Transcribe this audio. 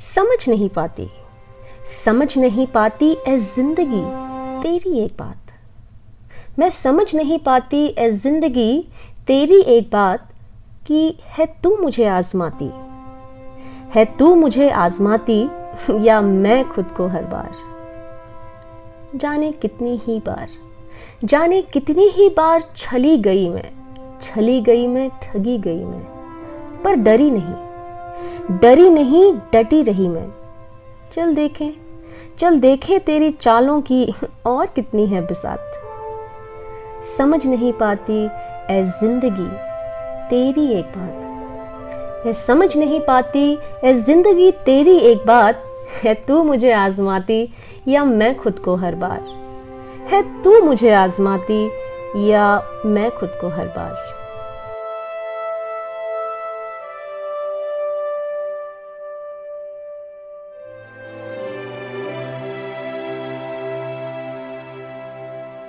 समझ नहीं पाती। समझ नहीं पाती ए ज़िंदगी तेरी एक बात। मैं समझ नहीं पाती ए ज़िंदगी तेरी एक बात कि है तू मुझे आजमाती। है तू मुझे आजमाती या मैं खुद को हर बार। जाने कितनी ही बार। जाने कितनी ही बार छली गई मैं। छली गई मैं, ठगी गई मैं। पर डरी नहीं। डरी नहीं, डटी रही मैं। चल देखें चल देखें तेरी चालों की और कितनी है बिसात। समझ नहीं पाती ए ज़िंदगी, तेरी एक बात। मैं समझ नहीं पाती ए ज़िंदगी, तेरी एक बात। है तू मुझे आजमाती, या मैं खुद को हर बार? है तू मुझे आजमाती, या मैं खुद को हर बार?